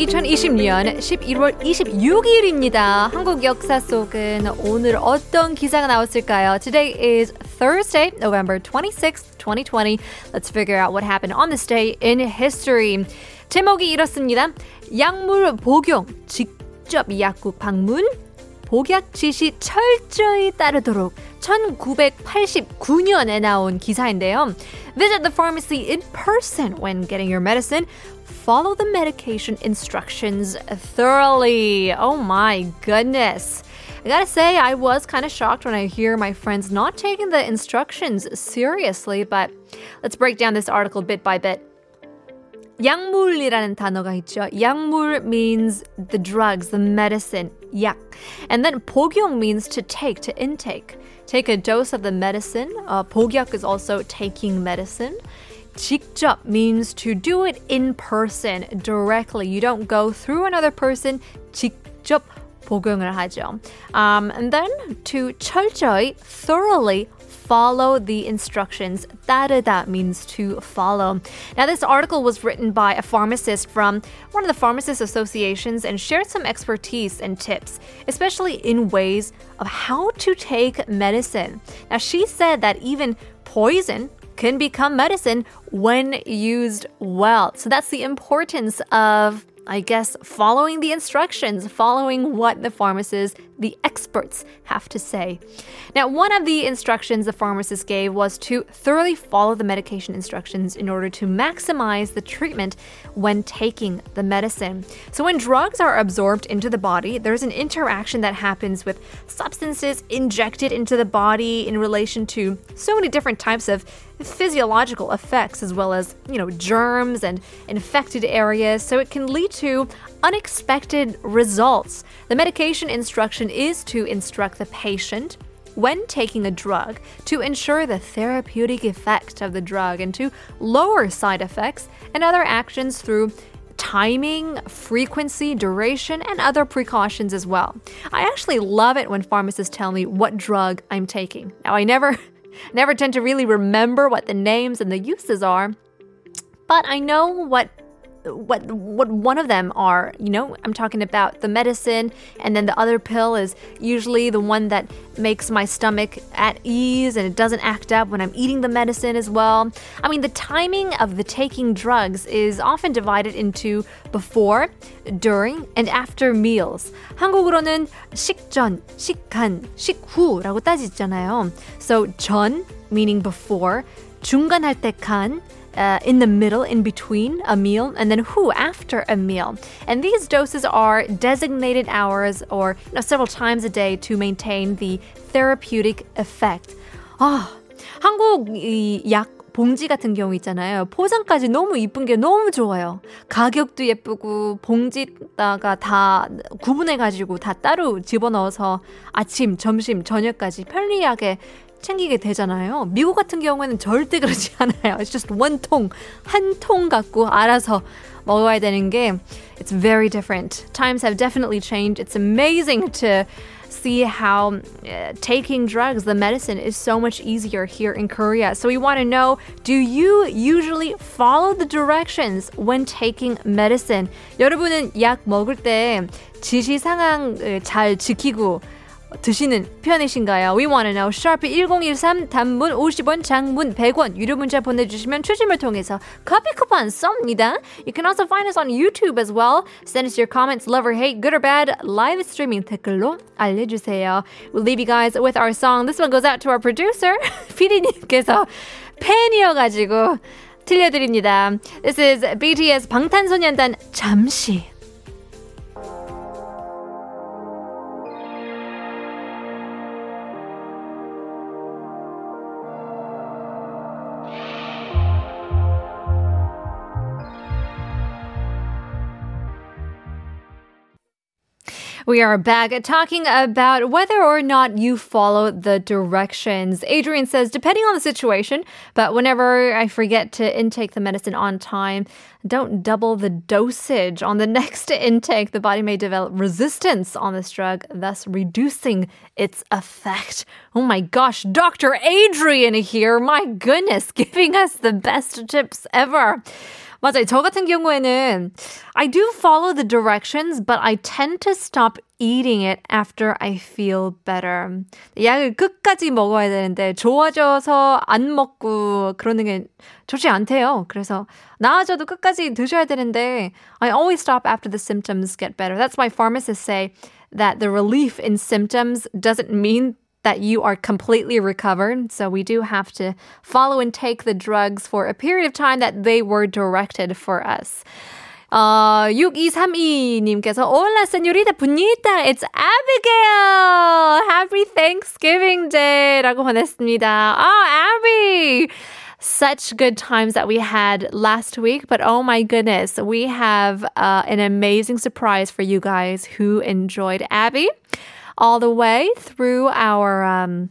2020년 11월 26일입니다. 한국 역사 속은 오늘 어떤 기사가 나왔을까요? Today is Thursday, November 26th, 2020. Let's figure out what happened on this day in history. 제목이 이렇습니다. 약물 복용, 직접 약국 방문, 복약 지시 철저히 따르도록 1989년에 나온 기사인데요. Visit the pharmacy in person when getting your medicine. Follow the medication instructions thoroughly. Oh my goodness. I gotta say, I was kind of shocked when I hear my friends not taking the instructions seriously, but let's break down this article bit by bit. 약물이라는 단어가 있죠. 약물 means the drugs, the medicine, 약. And then 복용 means to take, to intake. Take a dose of the medicine. Uh, 복약 is also taking medicine. 직접 means to do it in person, directly. You don't go through another person. 직접 복용을 하죠. Um, and then to 철저히, thoroughly follow the instructions. 따르다 means to follow. Now, this article was written by a pharmacist from one of the pharmacist associations and shared some expertise and tips, especially in ways of how to take medicine. Now, she said that even poison can become medicine when used well. So that's the importance of I guess, following the instructions, following what the pharmacists, the experts, have to say. Now, one of the instructions the pharmacist gave was to thoroughly follow the medication instructions in order to maximize the treatment when taking the medicine. So, when drugs are absorbed into the body, there's an interaction that happens with substances injected into the body in relation to so many different types of physiological effects as well as, you know, germs and infected areas, so it can lead to unexpected results. The medication instruction is to instruct the patient when taking a drug to ensure the therapeutic effect of the drug and to lower side effects and other actions through timing, frequency, duration, and other precautions as well. I actually love it when pharmacists tell me what drug I'm taking. Now, I never Never tend to really remember what the names and the uses are, but I know what what what one of them are you know i'm talking about the medicine and then the other pill is usually the one that makes my stomach at ease and it doesn't act up when i'm eating the medicine as well i mean the timing of the taking drugs is often divided into before during and after meals 한국어로는 식전 식간 식후라고 따지잖아요 so 전 meaning before 중간 할때 간 uh, in the middle, in between a meal, and then who after a meal. And these doses are designated hours or you know, several times a day to maintain the therapeutic effect. 아, 한국 이약 봉지 같은 경우 있잖아요. 포장까지 너무 이쁜 게 너무 좋아요. 가격도 예쁘고 봉지다가 다 구분해 가지고 다 따로 집어넣어서 아침, 점심, 저녁까지 편리하게 챙기게 되잖아요. 미국 같은 경우에는 절대 그러지 않아요. It's just one 통, 한 통 갖고 알아서 먹어야 되는 게 it's very different. Times have definitely changed. It's amazing to see how uh, taking drugs, the medicine, is so much easier here in Korea. So we want to know do you usually follow the directions when taking medicine? 여러분은 약 먹을 때 지시 상황 잘 지키고 드시는 편이신가요? We want to know. sharp 1013 단문 50원, 장문 100원 유료 문자 보내주시면 추첨을 통해서 커피 쿠폰 쏩니다. You can also find us on YouTube as well. Send us your comments, love or hate, good or bad, live streaming 댓글로 알려주세요. We'll leave you guys with our song. This one goes out to our producer, 피디님께서 팬이어가지고 들려드립니다. This is BTS 방탄소년단 잠시. We are back talking about whether or not you follow the directions. Adrian says, depending on the situation, but whenever I forget to intake the medicine on time, don't double the dosage. On the next intake, the body may develop resistance on this drug, thus reducing its effect. Oh my gosh, Dr. Adrian here. My goodness, giving us the best tips ever. 맞아요. 저 같은 경우에는 I do follow the directions, but I tend to stop eating it after I feel better. 약을 끝까지 먹어야 되는데 좋아져서 안 먹고 그러는 게 좋지 않대요. 그래서 나아져도 끝까지 드셔야 되는데 I always stop after the symptoms get better. That's why pharmacists say that the relief in symptoms doesn't mean that you are completely recovered. So we do have to follow and take the drugs for a period of time that they were directed for us. 어, 6232님께서 Hola, señorita Puñita. It's Abigail. Happy Thanksgiving Day. 라고 보냈습니다. Oh, Abby. Such good times that we had last week, but oh my goodness, we have uh, an amazing surprise for you guys who enjoyed Abby all the way through our um,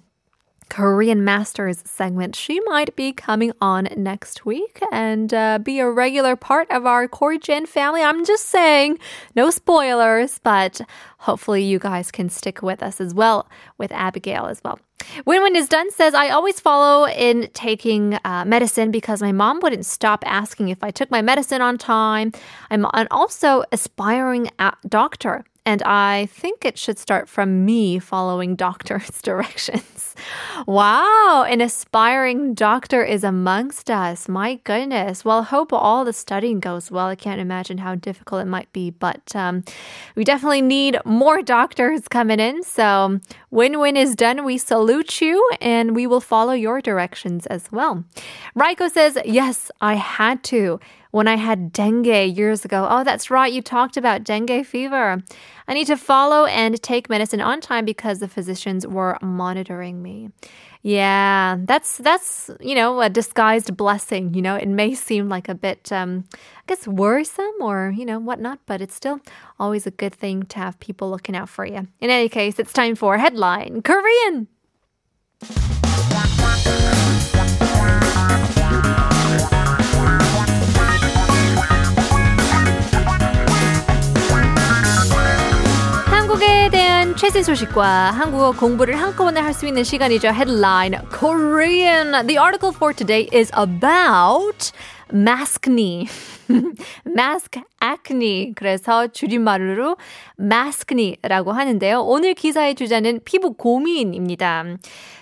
Korean Masters segment. She might be coming on next week and uh, be a regular part of our Gen family. I'm just saying, no spoilers, but hopefully you guys can stick with us as well with Abigail as well. Win Win is done says, I always follow in taking uh, medicine because my mom wouldn't stop asking if I took my medicine on time. I'm also aspiring doctor and I think it should start from me following doctor's directions. Wow, an aspiring doctor is amongst us. My goodness. Well, hope all the studying goes well. I can't imagine how difficult it might be, but um, we definitely need more doctors coming in. So, win win is done. We salute you and we will follow your directions as well. Raiko says, Yes, I had to when I had dengue years ago. Oh, that's right. You talked about dengue fever. I need to follow and take medicine on time because the physicians were monitoring me. Yeah, that's that's you know a disguised blessing. You know, it may seem like a bit, um, I guess, worrisome or you know whatnot, but it's still always a good thing to have people looking out for you. In any case, it's time for headline Korean. 최신 소식과 한국어 공부를 한꺼번에 할 수 있는 시간이죠. Headline Korean. The article for today is about maskne. mask acne. 그래서 줄임말로 maskne라고 하는데요. 오늘 기사의 주자는 피부 고민입니다.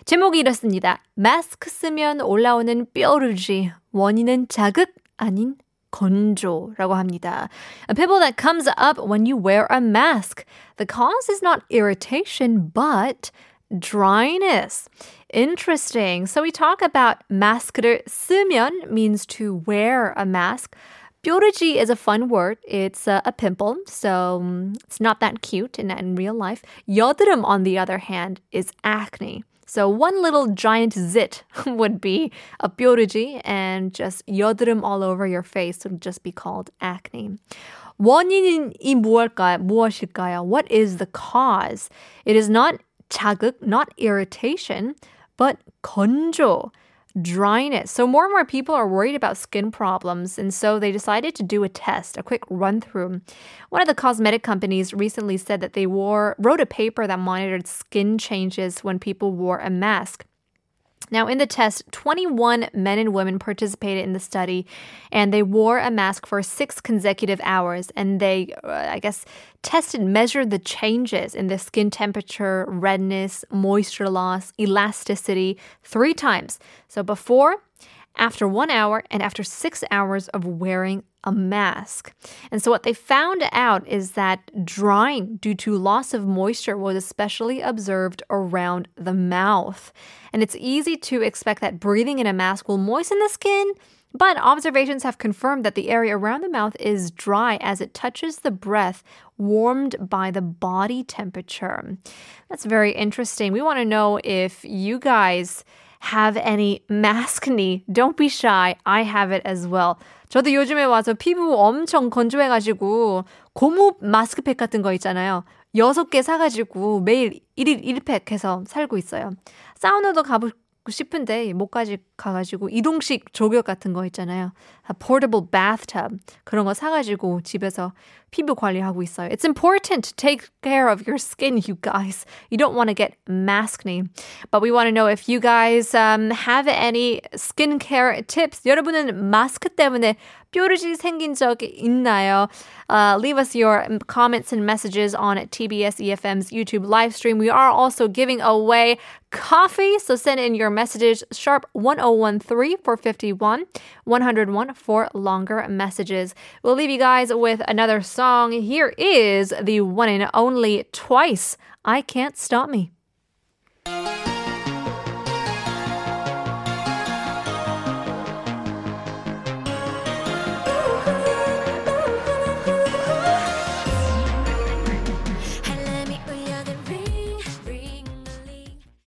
제목이 이렇습니다. 마스크 쓰면 올라오는 뾰루지. 원인은 자극 아닌 건조라고 합니다. A pimple that comes up when you wear a mask. The cause is not irritation, but dryness. Interesting. So we talk about 마스크를 쓰면 means to wear a mask. 뾰루지 is a fun word. It's a, a pimple, so um, it's not that cute in, in real life. 여드름, on the other hand, is acne. So one little giant zit would be a 뾰루지 and just 여드름 all over your face would just be called acne. 원인이 무엇일까요? 무엇일까요? What is the cause? It is not 자극, not irritation, but 건조 dryness. So more and more people are worried about skin problems, and so they decided to do a test, a quick run through. One of the cosmetic companies recently said that they wore wrote a paper that monitored skin changes when people wore a mask. Now, in the test, 21 men and women participated in the study, and they wore a mask for six consecutive hours. And they, uh, I guess, tested, measured the changes in the skin temperature, redness, moisture loss, elasticity three times. So before, after one hour, and after six hours of wearing a mask. And so, what they found out is that drying due to loss of moisture was especially observed around the mouth. And it's easy to expect that breathing in a mask will moisten the skin. But observations have confirmed that the area around the mouth is dry as it touches the breath warmed by the body temperature. That's very interesting. We want to know if you guys have any maskne. Don't be shy. I have it as well. 저도 요즘에 와서 피부 엄청 건조해가지고 고무 마스크팩 같은 거 있잖아요. 여섯 개 사가지고 매일 1일 1팩 해서 살고 있어요. 사우나도 가보고 싶은데 못까지 가가지고 이동식 조격 같은 거 있잖아요. portable bathtub 그런 거 사가지고 집에서 피부 관리하고 있어요. It's important to take care of your skin, you guys. You don't want to get maskne. But we want to know if you guys um, have any skincare tips. 여러분은 마스크 때문에 뾰루지 생긴 적 있나요? Uh, leave us your comments and messages on TBS EFM's YouTube live stream. We are also giving away coffee, so send in your messages sharp 1013 for 51, 101 for longer messages. We'll leave you guys with another song. Here is the one and only Twice. I Can't Stop Me.